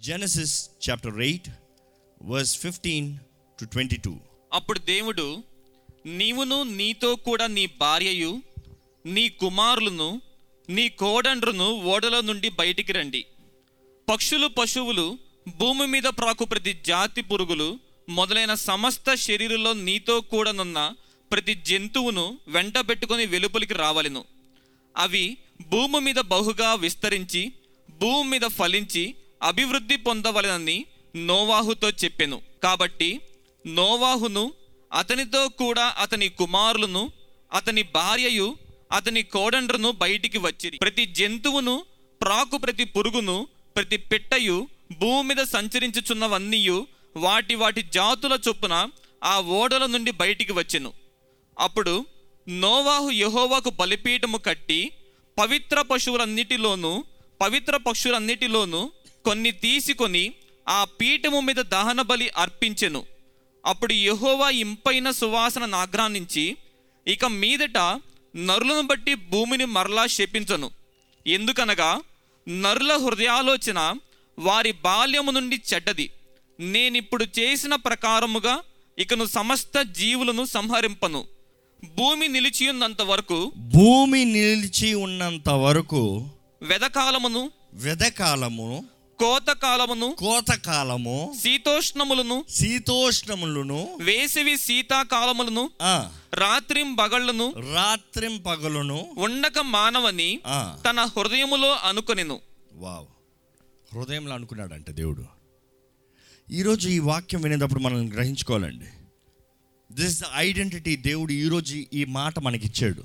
Genesis chapter eight verse fifteen to twenty two అప్పుడు దేవుడు నీవును నీతో కూడా నీ భార్యయు నీ కుమారులను నీ కోడండ్రును ఓడల నుండి బయటికి రండి. పక్షులు పశువులు భూమి మీద ప్రాకు ప్రతి జాతి పురుగులు మొదలైన సమస్త శరీరంలో నీతో కూడానున్న ప్రతి జంతువును వెంట పెట్టుకుని వెలుపలికి రావలెను. అవి భూమి మీద బహుగా విస్తరించి భూమి మీద ఫలించి అభివృద్ధి పొందవలనని నోవాహుతో చెప్పెను. కాబట్టి నోవాహును అతనితో కూడా అతని కుమారులను అతని భార్యయు అతని కోడండ్రును బయటికి వచ్చిరి. ప్రతి జంతువును ప్రాకు ప్రతి పురుగును ప్రతి పిట్టయు భూమి మీద సంచరించుచున్నవన్నీయు వాటి వాటి జాతుల చొప్పున ఆ ఓడల నుండి బయటికి వచ్చెను. అప్పుడు నోవాహు యెహోవాకు బలిపీఠము కట్టి పవిత్ర పశువులన్నిటిలోనూ పవిత్ర పక్షులన్నిటిలోనూ కొన్ని తీసుకొని ఆ పీఠము మీద దహన బలి అర్పించెను. అప్పుడు యెహోవా ఇంపైన సువాసన నాగ్రానించి ఇక మీదట నరులను బట్టి భూమిని మరలా శపించను. ఎందుకనగా నరుల హృదయాలోచన వారి బాల్యము నుండి చెడ్డది. నేనిప్పుడు చేసిన ప్రకారముగా ఇకను సమస్త జీవులను సంహరింపను. భూమి నిలిచియున్నంత వరకు భూమి నిలిచి ఉన్నంత వరకు వెదకాలమును వెదకాలము కోతకాలమును కోతకాలము శీతోష్ణములను శీతోష్ణములను వేసవి శీతాకాలములను ఆ, రాత్రిం బగళ్ళను రాత్రిం పగలును ఉండక మానవని తన హృదయములో అనుకొనెను. వావ్. హృదయంలో అనుకున్నాడంట దేవుడు. ఈరోజు ఈ వాక్యం వినేటప్పుడు మనం గ్రహించుకోవాలండి. దిస్ ద ఐడెంటిటీ దేవుడు ఈరోజు ఈ మాట మనకిచ్చాడు.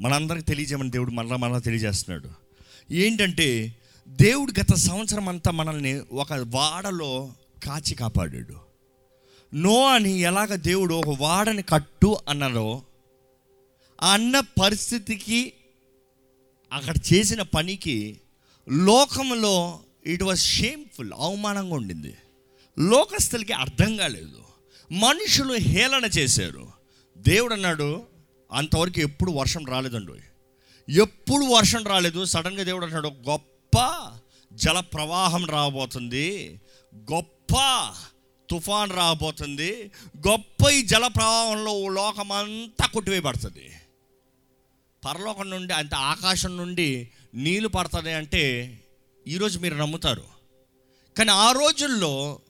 మనందరికి తెలియజేయమని దేవుడు మళ్ళా మళ్ళా తెలియజేస్తున్నాడు. ఏంటంటే దేవుడు గత సంవత్సరం అంతా మనల్ని ఒక వాడలో కాచి కాపాడాడు. నో అని ఎలాగ దేవుడు ఒక వాడని కట్టు అన్నారో ఆ అన్న పరిస్థితికి అక్కడ చేసిన పనికి లోకంలో ఇట్ వాజ్ షేమ్ఫుల్ అవమానంగా ఉండింది. లోకస్తులకి అర్థం కాలేదు. మనుషులు హేళన చేశారు. దేవుడు అన్నాడు అంతవరకు ఎప్పుడు వర్షం రాలేదండి ఎప్పుడు వర్షం రాలేదు. సడన్గా దేవుడు అన్నాడు గొప్ప గొప్ప జల ప్రవాహం రాబోతుంది. గొప్ప తుఫాన్ రాబోతుంది. గొప్ప ఈ జల ప్రవాహంలో లోకమంతా కొట్టివేయబడుతుంది. పరలోకం నుండి అంత ఆకాశం నుండి నీళ్ళు పడుతుంది అంటే ఈరోజు మీరు నమ్ముతారు. కానీ ఆ రోజుల్లో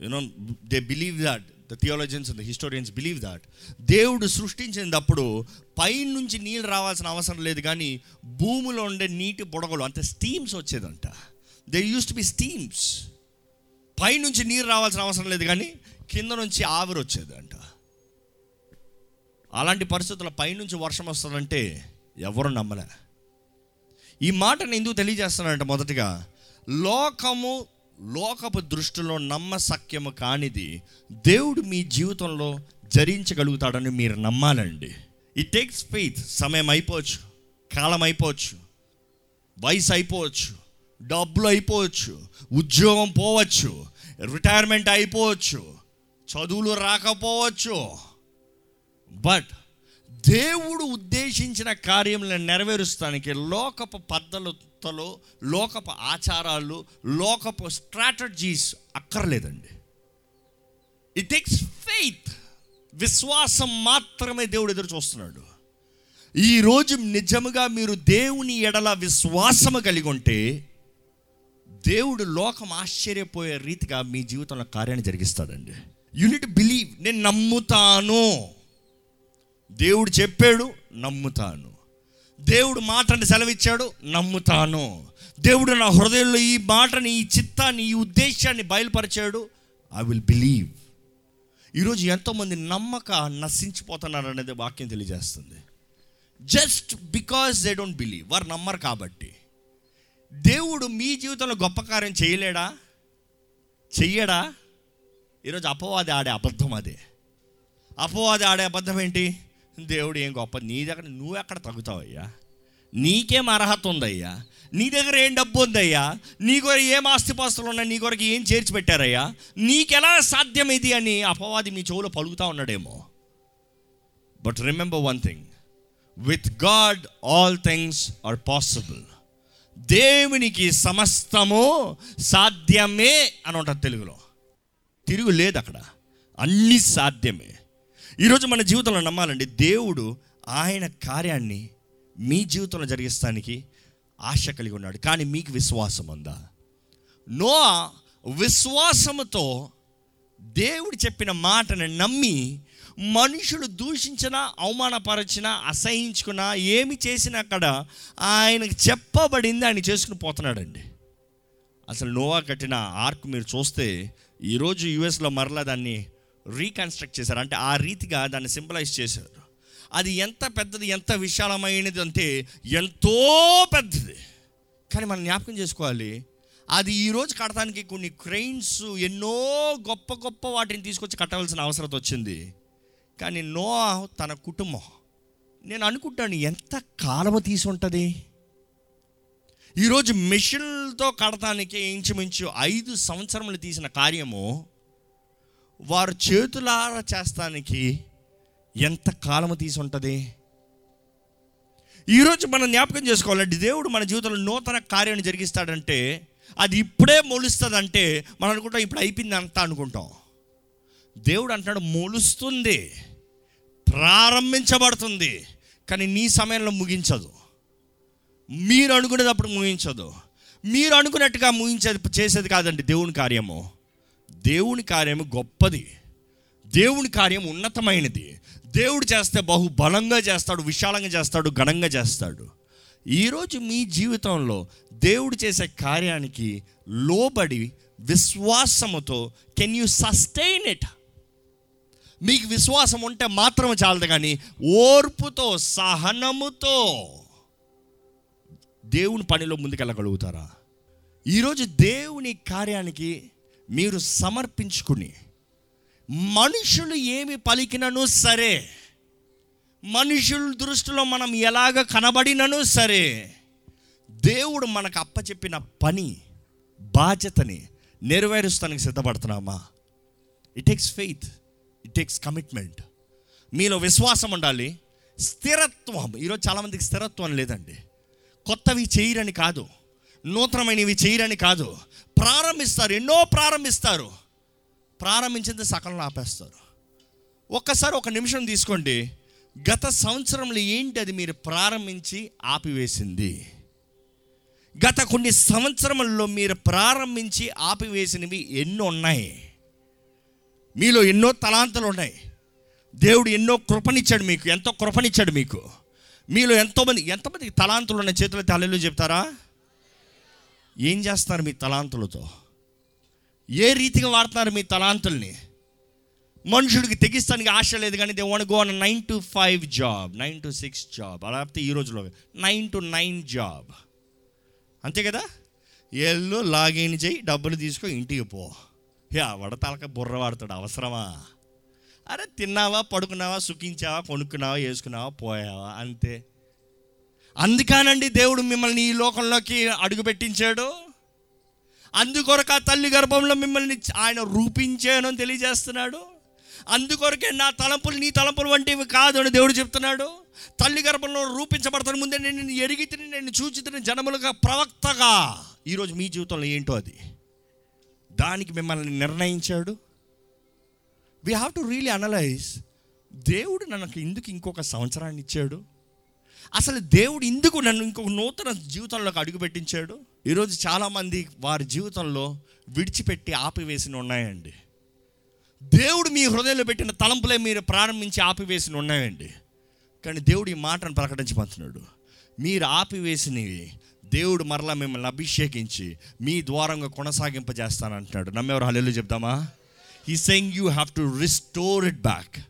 you know they believe that the theologians the historians believe that దేవుడు సృష్టించినప్పుడు పైనుంచి నీళ్ళు రావాల్సిన అవసరం లేదు కానీ భూమిలో ఉండే నీటి బుడగలు అంటే steams వచ్చేదంట. They used to be steams పైనుంచి నీరు రావాల్సిన అవసరం లేదు కానీ కింద నుంచి ఆవిరి వచ్చేదంట. అలాంటి పరిస్థితుల్లో పైనుంచి వర్షం వస్తుందంటే ఎవరు నమ్మలే. ఈ మాటను ఎందుకు తెలియజేస్తానంటే మొదటిగా లోకము లోకపు దృష్టిలో నమ్మసక్యము కానిది దేవుడు మీ జీవితంలో జరించగలుగుతాడని మీరు నమ్మాలండి. ఇట్ టేక్స్ ఫెయిత్ సమయం అయిపోవచ్చు. కాలం అయిపోవచ్చు. వయసు అయిపోవచ్చు. డబ్బులు అయిపోవచ్చు. ఉద్యోగం పోవచ్చు. రిటైర్మెంట్ అయిపోవచ్చు. చదువులు రాకపోవచ్చు. బట్ దేవుడు ఉద్దేశించిన కార్యములను నెరవేరుస్తానికి లోకపు పద్ధతులు లోకపు ఆచారాలు లోకపు స్ట్రాటజీస్ అక్కర్లేదండి. ఇట్ టేక్స్ ఫెయిత్ విశ్వాసం మాత్రమే దేవుడు ఎదురు చూస్తున్నాడు. ఈరోజు నిజముగా మీరు దేవుని ఎడల విశ్వాసము కలిగి ఉంటే దేవుడు లోకం ఆశ్చర్యపోయే రీతిగా మీ జీవితంలో కార్యాన్ని జరిగిస్తాడండి. యూనిట్ బిలీవ్ నేను నమ్ముతాను. దేవుడు చెప్పాడు నమ్ముతాను. దేవుడు మాటని సెలవిచ్చాడు నమ్ముతాను. దేవుడు నా హృదయంలో ఈ మాటని ఈ చిత్తాన్ని ఈ ఉద్దేశాన్ని బయలుపరిచాడు. ఐ విల్ బిలీవ్ ఈరోజు ఎంతోమంది నమ్మక నశించిపోతున్నారు అనేది వాక్యం తెలియజేస్తుంది. Just because they don't believe వారు నమ్మరు కాబట్టి. దేవుడు మీ జీవితంలో గొప్ప కార్యం చేయలేడా? చెయ్యడా? ఈరోజు అపవాది ఆడే అబద్ధం అదే. అపవాది ఆడే అబద్ధం ఏంటి? దేవుడు ఏం గొప్ప నీ దగ్గర నువ్వు ఎక్కడ తగ్గుతావయ్యా? నీకేం అర్హత ఉందయ్యా? నీ దగ్గర ఏం డబ్బు ఉందయ్యా? నీ కొరకు ఏం ఆస్తిపాస్తులు ఉన్నాయి? నీ కొరకు ఏం చేర్చి పెట్టారయ్యా? నీకెలా సాధ్యం ఇది అని అపవాది మీ చెవులో పలుకుతా ఉన్నాడేమో. But remember one thing with God all things are possible దేవునికి సమస్తము సాధ్యమే అని ఉంటుంది తెలుగులో. తిరుగు లేదు అక్కడ. అన్నీ సాధ్యమే. ఈరోజు మన జీవితంలో నమ్మాలండి దేవుడు ఆయన కార్యాన్ని మీ జీవితంలో జరిగిస్తానికి ఆశ కలిగి ఉన్నాడు. కానీ మీకు విశ్వాసం ఉందా? నో విశ్వాసముతో దేవుడు చెప్పిన మాటను నమ్మి మనుషులు దూషించినా అవమానపరచినా అసహించుకున్నా ఏమి చేసినా అక్కడ ఆయనకు చెప్పబడింది ఆయన చేసుకుని పోతున్నాడండి. అసలు నోవా కట్టిన ఆర్క్ మీరు చూస్తే ఈరోజు యుఎస్లో మరలా దాన్ని రీకన్స్ట్రక్ట్ చేశారు. అంటే ఆ రీతిగా దాన్ని సింబలైజ్ చేశారు. అది ఎంత పెద్దది ఎంత విశాలమైనది అంటే ఎంతో పెద్దది. కానీ మనం జ్ఞాపకం చేసుకోవాలి అది ఈరోజు కట్టడానికి కొన్ని క్రెయిన్స్ ఎన్నో గొప్ప గొప్ప వాటిని తీసుకొచ్చి కట్టవలసిన అవసరం వచ్చింది. కానీ నో తన కుటుంబం నేను అనుకుంటాను ఎంత కాలము తీసి ఉంటుంది. ఈరోజు మిషన్లతో కడటానికి ఇంచుమించు ఐదు సంవత్సరములు తీసిన కార్యము వారు చేతులారా చేస్తానికి ఎంత కాలము తీసి ఉంటుంది ఈరోజు మనం జ్ఞాపకం చేసుకోవాలంటే దేవుడు మన జీవితంలో నూతన కార్యాన్ని జరిగిస్తాడంటే అది ఇప్పుడే మొలుస్తుందంటే మనం అనుకుంటాం ఇప్పుడు అయిపోయింది అంతా అనుకుంటాం. దేవుడు అంటున్నాడు మొలుస్తుంది ప్రారంభించబడుతుంది కానీ నీ సమయంలో ముగించదు. మీరు అనుకునేటప్పుడు ముగించదు. మీరు అనుకున్నట్టుగా ముగించేది చేసేది కాదండి దేవుని కార్యము. దేవుని కార్యము గొప్పది. దేవుని కార్యం ఉన్నతమైనది. దేవుడు చేస్తే బహు బలంగా చేస్తాడు విశాలంగా చేస్తాడు ఘనంగా చేస్తాడు. ఈరోజు మీ జీవితంలో దేవుడు చేసే కార్యానికి లోబడి విశ్వాసముతో కెన్ యూ సస్టైన్ ఇట్ మీకు విశ్వాసం ఉంటే మాత్రం చాలదు కానీ ఓర్పుతో సహనముతో దేవుని పనిలో ముందుకెళ్ళగలుగుతారా? ఈరోజు దేవుని కార్యానికి మీరు సమర్పించుకుని మనుషులు ఏమి పలికినను సరే. మనుషుల దృష్టిలో మనం ఎలాగ కనబడినను సరే. దేవుడు మనకు అప్పచెప్పిన పని బాధ్యతని నెరవేరుస్తానికి సిద్ధపడుతున్నామా? It takes faith it takes commitment మీలో విశ్వాసం ఉండాలి. స్థిరత్వం. ఈరోజు చాలామందికి స్థిరత్వం లేదండి. కొత్తవి చేయరని కాదు. నూతనమైనవి చేయరని కాదు. ప్రారంభిస్తారు. ఎన్నో ప్రారంభిస్తారు. ప్రారంభించింది సకలం ఆపేస్తారు. ఒక్కసారి ఒక నిమిషం తీసుకోండి. గత సంవత్సరంలో ఏంటి అది మీరు ప్రారంభించి ఆపివేసింది? గత కొన్ని సంవత్సరంలో మీరు ప్రారంభించి ఆపివేసినవి ఎన్నో ఉన్నాయి. మీలో ఎన్నో తలాంతలు ఉన్నాయి. దేవుడు ఎన్నో కృపనిచ్చాడు మీకు ఎంతో కృపనిచ్చాడు మీకు. మీలో ఎంతోమంది ఎంతమంది తలాంతులు ఉన్న చేతులు తలలు చెప్తారా? ఏం చేస్తారు మీ తలాంతులతో? ఏ రీతిగా వాడుతున్నారు మీ తలాంతుల్ని? మనుషుడికి తెగిస్తానికి ఆశ లేదు కానీ they want go on nine to five job nine to six job అలా ఈ రోజులో నైన్ టు నైన్ జాబ్ అంతే కదా? ఏళ్ళు లాగిన్ చేయి డబ్బులు తీసుకో ఇంటికి పో. యా వడతలక బుర్ర వాడతాడు అవసరమా? అరే తిన్నావా పడుకున్నావా సుఖించావా కొనుక్కున్నావా వేసుకున్నావా పోయావా? అంతే. అందుకానండి దేవుడు మిమ్మల్ని ఈ లోకంలోకి అడుగుపెట్టించాడు. అందుకొరకు ఆ తల్లి గర్భంలో మిమ్మల్ని ఆయన రూపించానని తెలియజేస్తున్నాడు. అందుకొరకే నా తలంపులు నీ తలంపులు వంటివి కాదు అని దేవుడు చెప్తున్నాడు. తల్లి గర్భంలో రూపించబడతాను ముందే నేను నిన్ను ఎరిగి తిని నేను చూచితిని జనములుగా ప్రవక్తగా. ఈరోజు మీ జీవితంలో ఏంటో అది? దానికి మిమ్మల్ని నిర్ణయించాడు. We have to really analyse దేవుడు నాకు ఇందుకు ఇంకొక సంవత్సరాన్ని ఇచ్చాడు. అసలు దేవుడు ఇందుకు నన్ను ఇంకొక నూతన జీవితంలోకి అడుగుపెట్టించాడు. ఈరోజు చాలామంది వారి జీవితంలో విడిచిపెట్టి ఆపివేసిన ఉన్నాయండి. దేవుడు మీ హృదయంలో పెట్టిన తలంపులే మీరు ప్రారంభించి ఆపివేసిన ఉన్నాయండి. కానీ దేవుడు ఈ మాటను ప్రకటించబోతున్నాడు మీరు ఆపివేసినవి దేవుడు మరలా మిమ్మల్ని అభిషేకించి మీ ద్వారంగా కొనసాగింపజేస్తానంటున్నాడు. నమ్మెవరు హల్లెలు చెప్దామా? ఈ saying you have to restore it back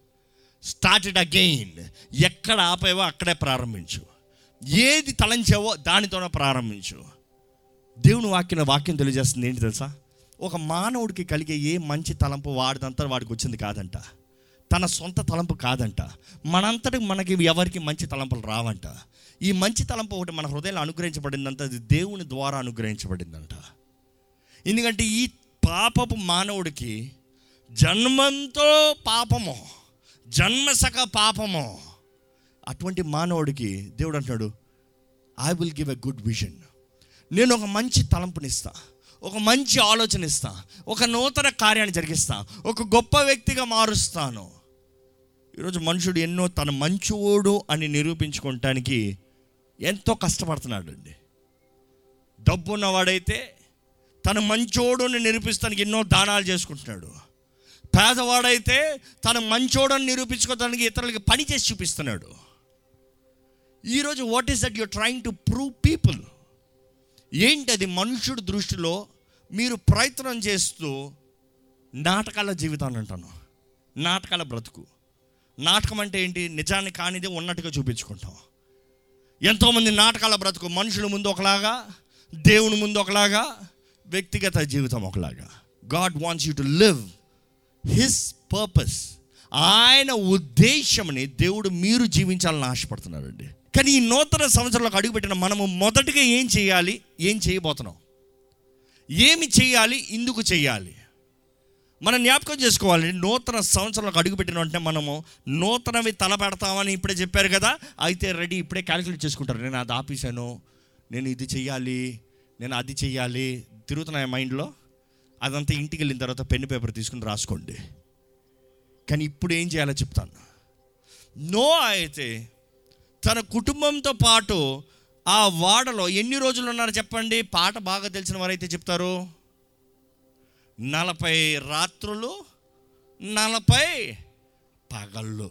start again ఎక్కడ ఆపేవో అక్కడే ప్రారంభించు. ఏది తలంచావో దానితోనే ప్రారంభించు. దేవుని వాక్యం వాక్యం తెలియజేస్తుంది ఏంటి తెలుసా? ఒక మానవుడికి కలిగే ఏ మంచి తలంపు వాడిదంతా వాడికి వచ్చింది కాదంట. తన సొంత తలంపు కాదంట. మనంతటి మనకి ఎవరికి మంచి తలంపులు రావంట. ఈ మంచి తలంపు ఒకటి మన హృదయంలో అనుగ్రహించబడిందంట అది దేవుని ద్వారా అనుగ్రహించబడిందంట. ఎందుకంటే ఈ పాపపు మానవుడికి జన్మంతో పాపము జన్మసక పాపము అటువంటి మానవుడికి దేవుడు అంటున్నాడు I will give a good vision నేను ఒక మంచి తలంపునిస్తా. ఒక మంచి ఆలోచన ఇస్తా ఒక నూతన కార్యాన్ని జరిగిస్తా. ఒక గొప్ప వ్యక్తిగా మారుస్తాను. ఈరోజు మనుషుడు ఎన్నో తన మంచోడు అని నిరూపించుకోవటానికి ఎంతో కష్టపడుతున్నాడు అండి డబ్బు ఉన్నవాడైతే తన మంచోడుని నిరూపిస్తానికి ఎన్నో దానాలు చేసుకుంటున్నాడు. పేదవాడైతే తన మంచోడని నిరూపించుకోవడానికి ఇతరులకి పని చేసి చూపిస్తున్నాడు. ఈరోజు what is that you're trying to prove people ఏంటి అది మనుషుడి దృష్టిలో మీరు ప్రయత్నం చేస్తూ నాటకాల జీవితాన్ని అంటాను. నాటకాల బ్రతుకు. నాటకం అంటే ఏంటి? నిజాన్ని కానిదే ఉన్నట్టుగా చూపించుకుంటాం. ఎంతోమంది నాటకాల బ్రతుకు. మనుషుల ముందు ఒకలాగా దేవుని ముందు ఒకలాగా వ్యక్తిగత జీవితం ఒకలాగా. God wants you to live his purpose. ఆయన ఉద్దేశంని దేవుడు మీరు జీవించాలని ఆశపడుతున్నాడండి కానీ ఈ నూతన సంవత్సరంలోకి అడుగుపెట్టిన మనము మొదటిగా ఏం చేయాలి? ఏం చేయబోతున్నాం? ఏమి చేయాలి? ఎందుకు చేయాలి. మనం జ్ఞాపకం చేసుకోవాలి నూతన సంవత్సరంలోకి అడుగుపెట్టిన అంటే మనము నూతనవి తలపెడతామని ఇప్పుడే చెప్పారు కదా? అయితే రెడీ ఇప్పుడే క్యాలిక్యులేట్ చేసుకుంటారు. నేను అది ఆపేశాను నేను ఇది చెయ్యాలి నేను అది చెయ్యాలి తిరుగుతున్నాయి మైండ్లో? అదంతా ఇంటికి వెళ్ళిన తర్వాత పెన్ను పేపర్ తీసుకుని రాసుకోండి. కానీ ఇప్పుడు ఏం చేయాలో చెప్తాను. నో అయితే తన కుటుంబంతో పాటు ఆ వాడలో ఎన్ని రోజులు ఉన్నారు చెప్పండి? పాట బాగా తెలిసిన వారైతే చెప్తారు. నలభై రాత్రులు నలభై పగళ్ళు.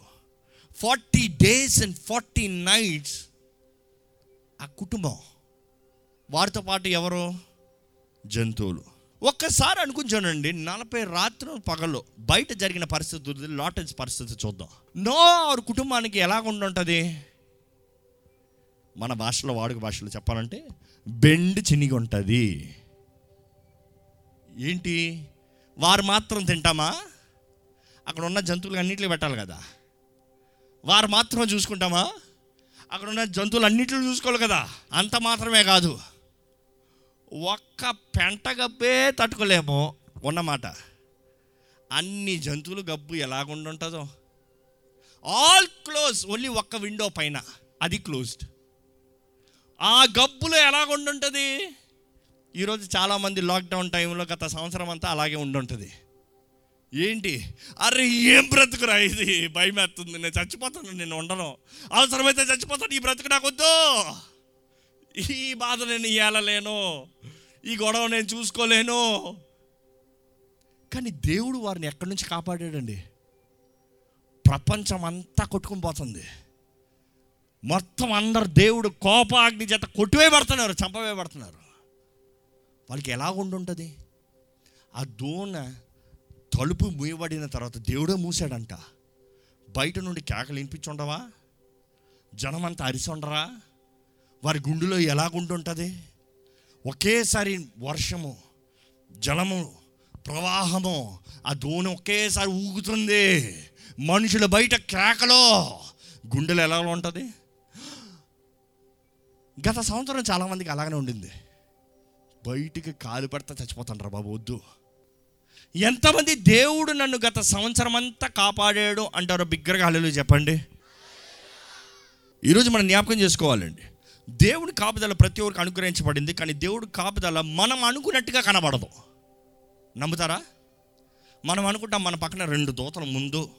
Forty days and forty nights ఆ కుటుంబం. వారితో పాటు ఎవరు? జంతువులు. ఒక్కసారి అనుకుంటానండి నలభై రాత్రులు పగలు బయట జరిగిన పరిస్థితి లాటెన్స్ పరిస్థితి చూద్దాం. నో ఆరు కుటుంబానికి ఎలాగ ఉండుంటుంది మన భాషలో వాడుక భాషలో చెప్పాలంటే బెండ్ చినిగి ఉంటుంది. ఏంటి? వారు మాత్రం తింటామా? అక్కడ ఉన్న జంతువులు అన్నింటిలో పెట్టాలి కదా. వారు మాత్రం చూసుకుంటామా? అక్కడ ఉన్న జంతువులు అన్నింటిలో చూసుకోవాలి కదా. అంత మాత్రమే కాదు. ఒక్క పెంట గబ్బే తట్టుకోలేము. ఉన్నమాట అన్ని జంతువులు గబ్బు ఎలాగుండుంటుందో. ఆల్ క్లోజ్ ఓన్లీ ఒక్క విండో పైన. అది క్లోజ్డ్ ఆ గబ్బులో ఎలాగుండుంటుంది ఈరోజు చాలామంది లాక్డౌన్ టైంలో గత సంవత్సరం అంతా అలాగే ఉండుంటుంది. ఏంటి? అరే ఏం బ్రతుకురా ఇది? భయం వేస్తుంది. నేను చచ్చిపోతాను నేను ఉండను. అవసరమైతే చచ్చిపోతాను ఈ బ్రతుకు నాకు వద్దు. ఈ బాధ నేను ఇయ్యాలలేను ఈ గొడవ నేను చూసుకోలేను. కానీ దేవుడు వారిని ఎక్కడి నుంచి కాపాడాడండి? ప్రపంచం అంతా కొట్టుకుని పోతుంది. మొత్తం అందరు దేవుడు కోపాగ్ని చేత కొట్టివేయబడుతున్నారు చంపవేయబడుతున్నారు. వాళ్ళకి ఎలా ఆ దోణ తలుపు మూయబడిన తర్వాత దేవుడే మూసాడంట బయట నుండి కేకలు వినిపించుండవా? జనమంతా అరిసొండరా వారి గుండెలో ఎలాగుంటుంటుంది ఒకేసారి వర్షము జలము ప్రవాహము ఆ దోణి ఒకేసారి ఊగుతుంది. మనుషులు బయట కేకలో గుండెలు ఎలా ఉంటుంది? గత సంవత్సరం చాలామందికి అలాగనే ఉండింది. బయటికి కాలు పడితే చచ్చిపోతాండ్రా బాబు వద్దు. ఎంతమంది దేవుడు నన్ను గత సంవత్సరం అంతా కాపాడాడు అంటారో బిగ్గరగా హల్లెలూయా చెప్పండి. ఈరోజు మనం జ్ఞాపకం చేసుకోవాలండి. దేవుడి కాపుదల ప్రతి ఒక్కరికి అనుగ్రహించబడింది కానీ దేవుడి కాపుదల మనం అనుకున్నట్టుగా కనబడదు. నమ్ముతారా? మనం అనుకుంటాం మన పక్కన రెండు దోతలు ముందు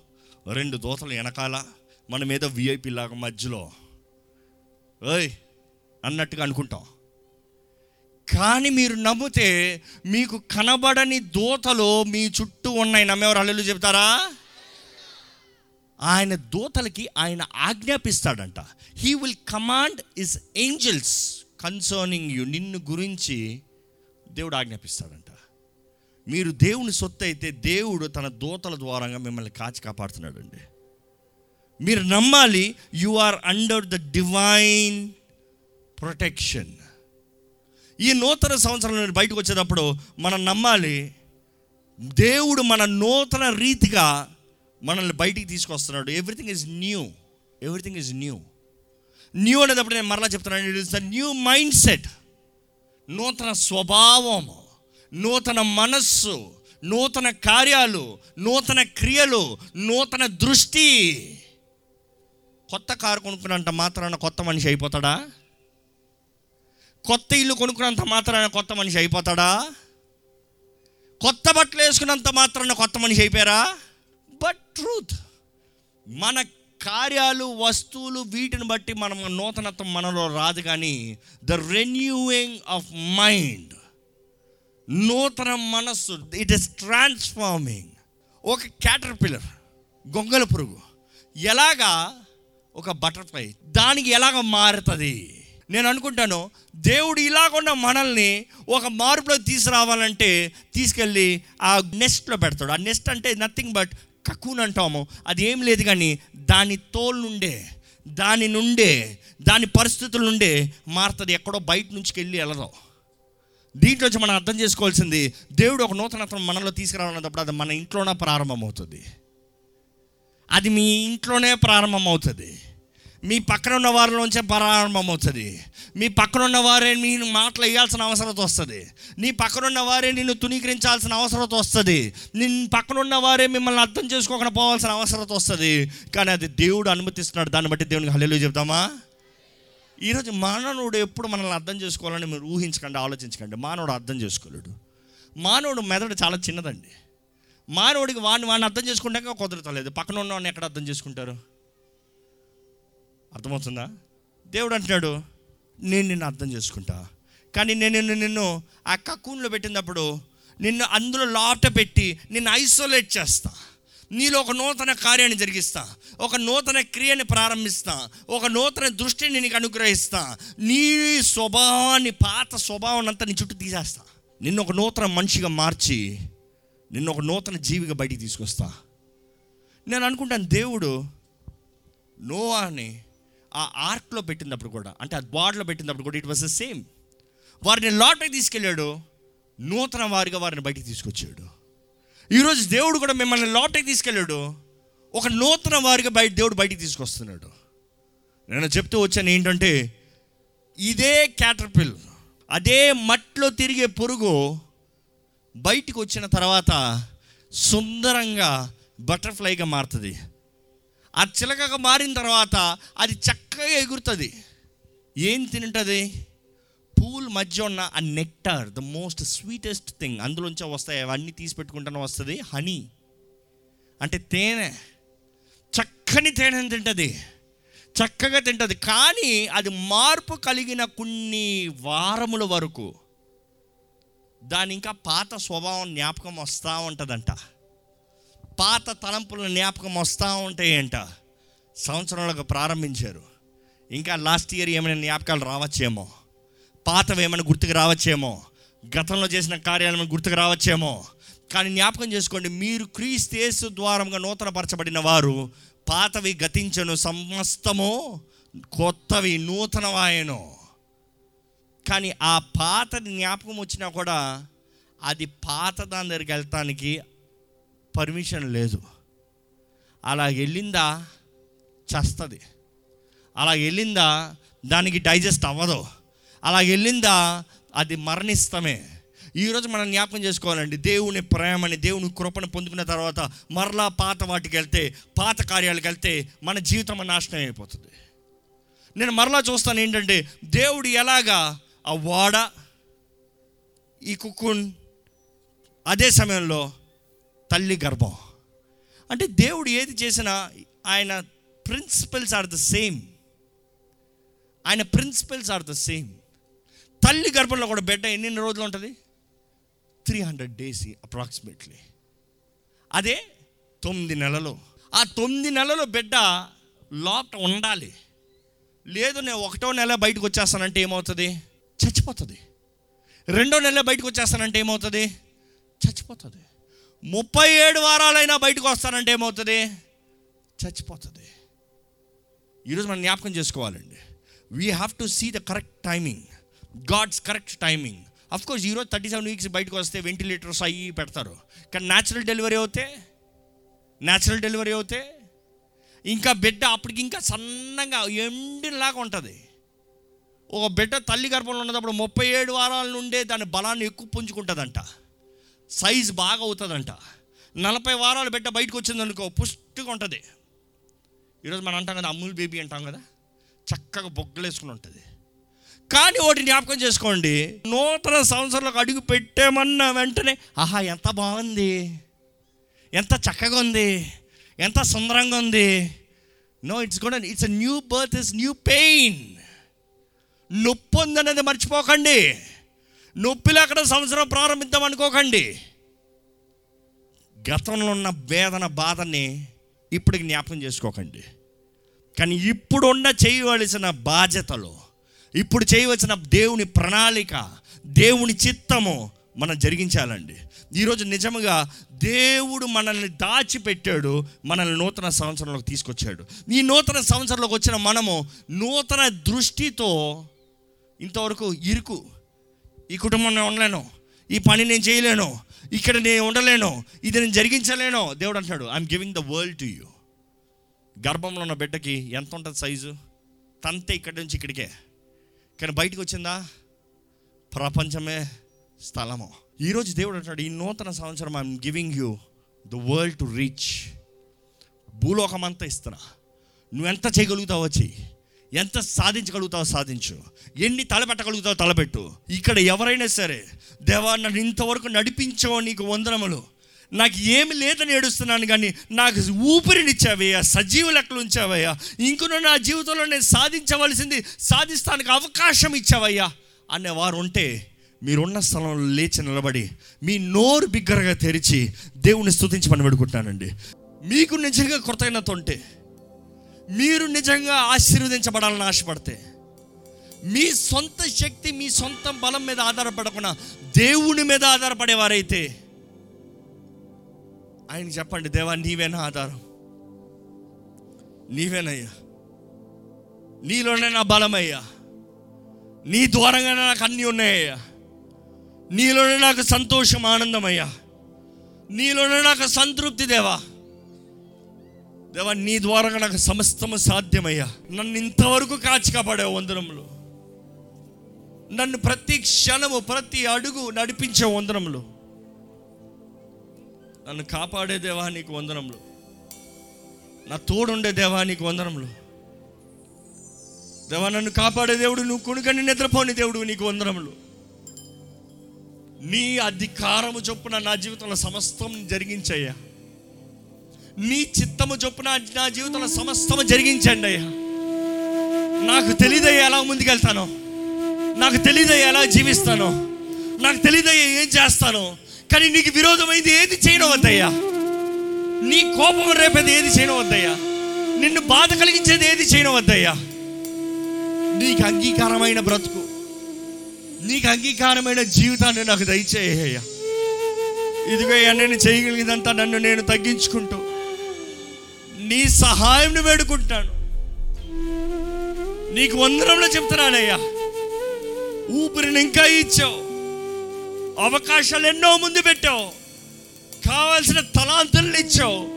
రెండు దోతలు వెనకాల మనం ఏదో విఐపి లాగా మధ్యలో. ఓయ్ అన్నట్టుగా అనుకుంటాం. కానీ మీరు నమ్మితే మీకు కనబడని దూతలు మీ చుట్టూ ఉన్నాయి. నమ్మేవారు అల్లెలు చెప్తారా ఆయన దూతలకి ఆయన ఆజ్ఞాపిస్తాడంట. He will command his angels concerning you నిన్ను గురించి దేవుడు ఆజ్ఞాపిస్తాడంట. మీరు దేవుని సొత్తు అయితే దేవుడు తన దూతల ద్వారంగా మిమ్మల్ని కాచి కాపాడుతున్నాడండి. మీరు నమ్మాలి you are under the divine protection ఈ నూతన సంవత్సరం నుండి బయటకు వచ్చేటప్పుడు మనం నమ్మాలి దేవుడు మన నూతన రీతిగా మనల్ని బయటికి తీసుకొస్తున్నాడు. Everything is new everything is new new అనేటప్పుడు నేను మరలా చెప్తున్నాను it is the new mind set నూతన స్వభావం నూతన మనస్సు నూతన కార్యాలు నూతన క్రియలు నూతన దృష్టి. కొత్త కారు కొనుక్కున్నంత మాత్రాన కొత్త మనిషి అయిపోతాడా? కొత్త ఇల్లు కొనుక్కున్నంత మాత్రాన కొత్త మనిషి అయిపోతాడా? కొత్త బట్టలు వేసుకున్నంత మాత్రాన కొత్త మనిషి అయిపోయారా? బట్ ట్రూత్ మన కార్యాలు వస్తువులు వీటిని బట్టి మనం నూతనత్వం మనలో రాదు కానీ ద రెన్యూయింగ్ ఆఫ్ మైండ్ నూతన మనస్సు ఇట్ ఇస్ ట్రాన్స్ఫార్మింగ్ ఒక క్యాటర్ పిల్లర్ గొంగల పురుగు ఎలాగా? ఒక బటర్ఫ్లై దానికి ఎలాగ మారుతుంది? నేను అనుకుంటాను దేవుడు ఇలాగున్న మనల్ని ఒక మార్పులో తీసుకురావాలంటే తీసుకెళ్ళి ఆ నెస్ట్లో పెడతాడు. ఆ నెస్ట్ అంటే నథింగ్ బట్ కక్కున్ అంటాము. అది ఏం లేదు కానీ దాని తోలు నుండే దాని నుండే దాని పరిస్థితుల నుండే మారుతుంది. ఎక్కడో బయట నుంచి వెళ్ళి వెళ్ళదు. దీంట్లో మనం అర్థం చేసుకోవాల్సింది దేవుడు ఒక నూతనత్వం మనలో తీసుకురావాలన్నప్పుడు అది మన ఇంట్లోనే ప్రారంభమవుతుంది. అది మీ ఇంట్లోనే ప్రారంభమవుతుంది. మీ పక్కన ఉన్న వారిలోంచే ప్రారంభమవుతుంది. మీ పక్కన ఉన్న వారే మీ మాటలు వేయాల్సిన అవసరం వస్తుంది. నీ పక్కన ఉన్న వారే నిన్ను తునీకరించాల్సిన అవసరం వస్తుంది. నిన్ను పక్కన ఉన్న వారే మిమ్మల్ని అర్థం చేసుకోకుండా పోవాల్సిన అవసరం వస్తుంది. కానీ అది దేవుడు అనుమతిస్తున్నాడు. దాన్ని బట్టి దేవునికి హల్లెలు చెప్తామా? ఈరోజు మానవుడు ఎప్పుడు మనల్ని అర్థం చేసుకోవాలని మీరు ఊహించకండి ఆలోచించకండి. మానవుడు అర్థం చేసుకోలేడు. మానవుడు మెదడు చాలా చిన్నదండి. మానవుడికి వాడిని వాడిని అర్థం చేసుకుంటాక కుదరతలేదు. పక్కన ఉన్న వాడిని ఎక్కడ అర్థం చేసుకుంటారు? అర్థమవుతుందా? దేవుడు అంటున్నాడు నేను నిన్ను అర్థం చేసుకుంటా. కానీ నేను నిన్ను నిన్ను ఆ కక్కున్లో పెట్టినప్పుడు నిన్ను అందులో లాట పెట్టి నిన్ను ఐసోలేట్ చేస్తా. నీలో ఒక నూతన కార్యాన్ని జరిగిస్తా. ఒక నూతన క్రియని ప్రారంభిస్తా. ఒక నూతన దృష్టిని నీకు అనుగ్రహిస్తా. నీ స్వభావాన్ని పాత స్వభావాన్ని అంతా నీ చుట్టూ తీసేస్తా. నిన్ను ఒక నూతన మనిషిగా మార్చి నిన్ను ఒక నూతన జీవిగా బయటికి తీసుకొస్తా. నేను అనుకుంటాను దేవుడు నోవాని ఆ ఆర్క్లో పెట్టినప్పుడు కూడా అంటే ఆ బాడ్లో పెట్టినప్పుడు కూడా ఇట్ వాస్ ద సేమ్ వారిని లాట్కి తీసుకెళ్ళాడు. నూతన వారిగా వారిని బయటికి తీసుకొచ్చాడు. ఈరోజు దేవుడు కూడా మిమ్మల్ని లోటకి తీసుకెళ్ళాడు. ఒక నూతన వారిగా బయట దేవుడు బయటికి తీసుకొస్తున్నాడు. నేను చెప్తూ వచ్చాను ఏంటంటే ఇదే క్యాటర్పిల్ అదే మట్లో తిరిగే పురుగు బయటికి వచ్చిన తర్వాత సుందరంగా బటర్ఫ్లైగా మారుతుంది. ఆ చిలకగా మారిన తర్వాత అది చక్కగా ఎగురుతుంది. ఏం తింటుంది? పూల్ మధ్య ఉన్న ఆ nectar the most sweetest thing అందులోంచి వస్తాయి అవన్నీ తీసి పెట్టుకుంటానే వస్తుంది. హనీ. అంటే తేనె. చక్కని తేనెని తింటుంది. చక్కగా తింటుంది. కానీ అది మార్పు కలిగిన కొన్ని వారముల వరకు దాని ఇంకా పాత స్వభావం జ్ఞాపకం వస్తూ ఉంటుందంట. పాత తలంపుల జ్ఞాపకం వస్తూ ఉంటాయంట. సంవత్సరాలకు ప్రారంభించారు. ఇంకా లాస్ట్ ఇయర్ ఏమైనా జ్ఞాపకాలు రావచ్చేమో? పాతవి ఏమైనా గుర్తుకు రావచ్చేమో? గతంలో చేసిన కార్యాలు గుర్తుకు రావచ్చేమో? కానీ జ్ఞాపకం చేసుకోండి మీరు క్రీస్తేసు ద్వారంగా నూతనపరచబడిన వారు పాతవి గతించను సమస్తము కొత్తవి నూతనవాయను. కానీ ఆ పాత జ్ఞాపకం వచ్చినా కూడా అది పాత దాని దగ్గరికి వెళ్తానికి పర్మిషన్ లేదు. అలా వెళ్ళిందా? చస్తుంది. అలా వెళ్ళిందా? దానికి డైజెస్ట్ అవ్వదు. అలా వెళ్ళిందా? అది మరణిస్తమే. ఈరోజు మనం జ్ఞాపకం చేసుకోవాలండి దేవుని ప్రేమని దేవుని కృపను పొందుకున్న తర్వాత మరలా పాత వాటికి వెళ్తే పాత కార్యాలకు వెళ్తే మన జీవితం నాశనం అయిపోతుంది. నేను మరలా చూస్తాను ఏంటంటే దేవుడు ఎలాగా ఆ వాడ ఈ కుక్కున్ అదే సమయంలో తల్లి గర్భం. అంటే దేవుడు ఏది చేసినా ఆయన ప్రిన్సిపల్స్ ఆర్ ద సేమ్ ఆయన ప్రిన్సిపల్స్ ఆర్ ద సేమ్ తల్లి గర్భంలో కూడా బిడ్డ ఎన్ని రోజులు ఉంటుంది? త్రీ హండ్రెడ్ డేస్ అప్రాక్సిమేట్లీ అదే తొమ్మిది నెలలు. ఆ తొమ్మిది నెలలు బిడ్డ లోపట ఉండాలి. లేదు నేను ఒకటో నెల బయటకు వచ్చేస్తానంటే ఏమవుతుంది? చచ్చిపోతుంది. రెండో నెల బయటకు వచ్చేస్తానంటే ఏమవుతుంది? చచ్చిపోతుంది. ముప్పై ఏడు వారాలైనా బయటకు వస్తానంటే ఏమవుతుంది? చచ్చిపోతుంది. ఈరోజు మనం జ్ఞాపకం చేసుకోవాలండి. We have to see the correct timing God's correct timing of course ఈరోజు థర్టీ సెవెన్ వీక్స్ బయటకు వస్తే వెంటిలేటర్స్ అయ్యి పెడతారు. కానీ న్యాచురల్ డెలివరీ అవుతే? న్యాచురల్ డెలివరీ అవుతే? ఇంకా బిడ్డ అప్పటికి ఇంకా సన్నగా ఎండిలాగా ఉంటుంది. ఒక బిడ్డ తల్లి గర్భంలో ఉన్నప్పుడు ముప్పై ఏడు వారాల నుండే దాని బలాన్ని ఎక్కువ పుంజుకుంటుందంట. సైజ్ బాగా అవుతుందంట నలభై వారాలు బిడ్డ బయటకు వచ్చిందనుకో పుష్టిగా ఉంటుంది ఈరోజు మనం అంటాం కదా అమూల్ బేబీ అంటాం కదా చక్కగా బొగ్గలు వేసుకుని ఉంటుంది కానీ ఒకటి జ్ఞాపకం చేసుకోండి నూతన సంవత్సరంలోకి అడుగు పెట్టామన్న వెంటనే ఆహా ఎంత బాగుంది ఎంత చక్కగా ఉంది ఎంత సుందరంగా ఉంది. No it's good it's new birth is new pain నొప్పి ఉందనేది మర్చిపోకండి. నొప్పి లేకుండా సంవత్సరం ప్రారంభిద్దాం అనుకోకండి. గతంలో ఉన్న వేదన బాధని ఇప్పుడు జ్ఞాపకం చేసుకోకండి. కానీ ఇప్పుడున్న చేయవలసిన బాధ్యతలు ఇప్పుడు చేయవలసిన దేవుని ప్రణాళిక దేవుని చిత్తము మనం జరిగించాలండి. ఈరోజు నిజముగా దేవుడు మనల్ని దాచిపెట్టాడు మనల్ని నూతన సంవత్సరంలోకి తీసుకొచ్చాడు. ఈ నూతన సంవత్సరంలోకి వచ్చిన మనము నూతన దృష్టితో ఇంతవరకు ఇరుకు ఈ కుటుంబం నేను ఉండలేను. ఈ పని నేను చేయలేను. ఇక్కడ నేను ఉండలేను. ఇది నేను జరిగించలేను. దేవుడు అంటున్నాడు I'm giving the world to you గర్భంలో ఉన్న బిడ్డకి ఎంత ఉంటుంది సైజు? తంతే ఇక్కడి నుంచి ఇక్కడికే. కానీ బయటకు వచ్చిందా? ప్రపంచమే స్థలము. ఈరోజు దేవుడు అంటాడు ఈ నూతన సంవత్సరం I'm giving you the world to reach భూలోకమంతా ఇస్తున్నా. నువ్వు ఎంత చేయగలుగుతావో చెయ్యి. ఎంత సాధించగలుగుతావో సాధించు. ఎన్ని తలపెట్టగలుగుతావో తలపెట్టు. ఇక్కడ ఎవరైనా సరే దేవా నన్ను ఇంతవరకు నడిపించావు నీకు వందనములు. నాకు ఏమి లేదని ఏడుస్తున్నాను కానీ నాకు ఊపిరినిచ్చావయ్యా సజీవ లెక్కలు ఉంచావయ్యా. ఇంకను నా జీవితంలో నేను సాధించవలసింది సాధిస్తానికి అవకాశం ఇచ్చావయ్యా. అనేవారు ఉంటే మీరున్న స్థలంలో లేచి నిలబడి మీ నోరు బిగ్గరగా తెరిచి దేవుని పని పెడుకుంటానండి మీకు నిజంగా కృతజ్ఞత ఉంటే మీరు నిజంగా ఆశీర్వదించబడాలని ఆశపడితే మీ సొంత శక్తి మీ సొంత బలం మీద ఆధారపడకుండా దేవుని మీద ఆధారపడేవారైతే ఆయన చెప్పండి దేవా నీవేనా ఆధారం. నీవేనయ్యా. నీలోనే నా బలమయ్యా. నీ ద్వారంగానే నాకు అన్నీ ఉన్నాయ్యా. నీలోనే నాకు సంతోషం ఆనందమయ్యా. నీలోనే నాకు సంతృప్తి దేవా. దేవా నీ ద్వారా నాకు సమస్తము సాధ్యమయ్యా. నన్ను ఇంతవరకు కాచి కాపాడే వందనములు. నన్ను ప్రతి క్షణము ప్రతి అడుగు నడిపించే వందనములు. నన్ను కాపాడే దేవా నీకు వందనములు. నా తోడుండే దేవా నీకు వందనములు. దేవా నన్ను కాపాడే దేవుడు నువ్వు కొనుకని నిద్రపోని దేవుడు నీకు వందనములు. నీ అధికారము చొప్పున నా జీవితంలో సమస్తం జరిగించయ్యా. నీ చిత్తము చొప్పున నా జీవితంలో సమస్తము జరిగించండి అయ్యా. నాకు తెలియదయ్యా ఎలా ముందుకెళ్తానో. నాకు తెలియదయ్యా ఎలా జీవిస్తానో. నాకు తెలియదయ్యా ఏం చేస్తానో. కానీ నీకు విరోధమైంది ఏది చేయనవద్దయ్యా నీ కోపం రేపేది ఏది చేయనవద్దయ్యా నిన్ను బాధ కలిగించేది ఏది చేయనవద్దయ్యా నీకు అంగీకారమైన బ్రతుకు. నీకు అంగీకారమైన జీవితాన్ని నాకు దయచేయ్యా ఇదిగో నేను చేయగలిగినంత నన్ను నేను తగ్గించుకుంటూ నీ సహాయం వేడుకుంటాను. నీకు వందరంలో చెప్తున్నానయ్యా. ఊపిరిని ఇంకా ఇచ్చావు. అవకాశాలు ఎన్నో ముందు పెట్టావు. కావాల్సిన తలాంతులను ఇచ్చావు.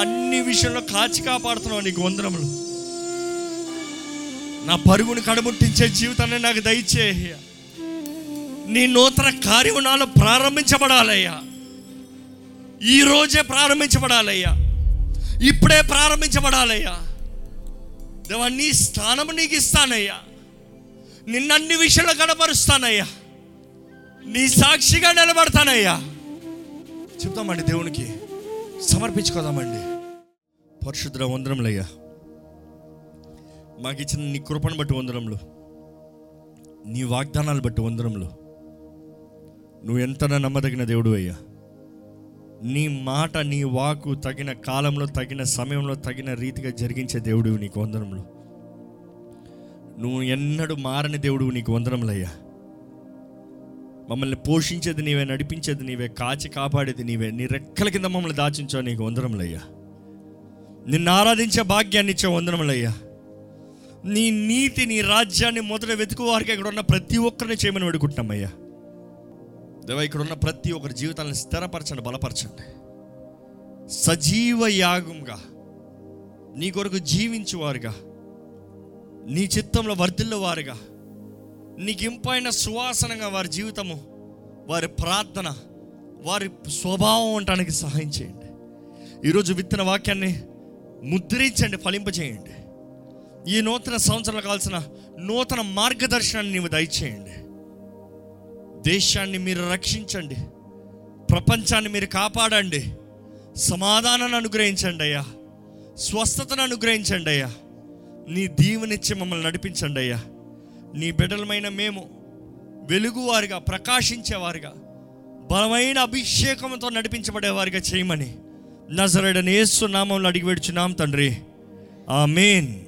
అన్ని విషయంలో కాచి కాపాడుతున్నావు నీకు వందరములు నా పరుగుని కడముట్టించే జీవితాన్ని నాకు దయచేయ నీ నూతన కార్యము నాలో ప్రారంభించబడాలయ్యా. ఈ రోజే ప్రారంభించబడాలయ్యా. ఇప్పుడే ప్రారంభించబడాలయ్యా. దేవా నీ స్థానం నీకు ఇస్తానయ్యా. నిన్నన్ని విషయాలు కనపరుస్తానయ్యా నీ సాక్షిగా నిలబడతానయ్యా. చెప్తామండి దేవునికి. సమర్పించుకోదామండి. పరిశుద్ర వందరంలయ్యా మాకు ఇచ్చిన నీ కృపను బట్టి వందరంలో నీ వాగ్దానాలు బట్టి వందరంలో నువ్వు ఎంత నమ్మదగిన దేవుడు అయ్యా. నీ మాట నీ వాకు తగిన కాలంలో తగిన సమయంలో తగిన రీతిగా జరిగించే దేవుడు నీకు వందనములు. నువ్వు ఎన్నడూ మారని దేవుడు నీకు వందనములయ్యా. మమ్మల్ని పోషించేది నీవే నడిపించేది నీవే కాచి కాపాడేది నీవే. నీ రెక్కల కింద మమ్మల్ని దాచించావు నీకు వందనములయ్యా. నిన్ను ఆరాధించే భాగ్యాన్ని ఇచ్చే వందనములయ్యా. నీ నీతి నీ రాజ్యాన్ని మొదట వెతుకు వారికి ఇక్కడ ఉన్న ప్రతి ఒక్కరిని చేయమని వేడుకుంటున్నామయ్యా. దేవా ఇక్కడ ఉన్న ప్రతి ఒక్కరి జీవితాలను స్థిరపరచండి బలపరచండి. సజీవ యాగంగా నీ కొరకు జీవించేవారుగా నీ చిత్తంలో వర్ధిల్లవారుగా నీకు ఇంపైన సువాసనగా వారి జీవితము వారి ప్రార్థన వారి స్వభావం ఉండటానికి సహాయం చేయండి. ఈరోజు విత్తన వాక్యాన్ని ముద్రించండి ఫలింపజేయండి. ఈ నూతన సంవత్సరాలు కావాల్సిన నూతన మార్గదర్శనాన్ని నీవు దయచేయండి. దేశాన్ని మీరు రక్షించండి. ప్రపంచాన్ని మీరు కాపాడండి. సమాధానాన్ని అనుగ్రహించండి అయ్యా. స్వస్థతను అనుగ్రహించండి అయ్యా. నీ దీవెనిచ్చి మమ్మల్ని నడిపించండి అయ్యా. నీ బిడ్డలమైన మేము వెలుగువారిగా ప్రకాశించేవారిగా బలమైన అభిషేకంతో నడిపించబడేవారిగా చేయమని. నజరడని యేసు నామంలో అడిగి తండ్రి తండ్రి. మెయిన్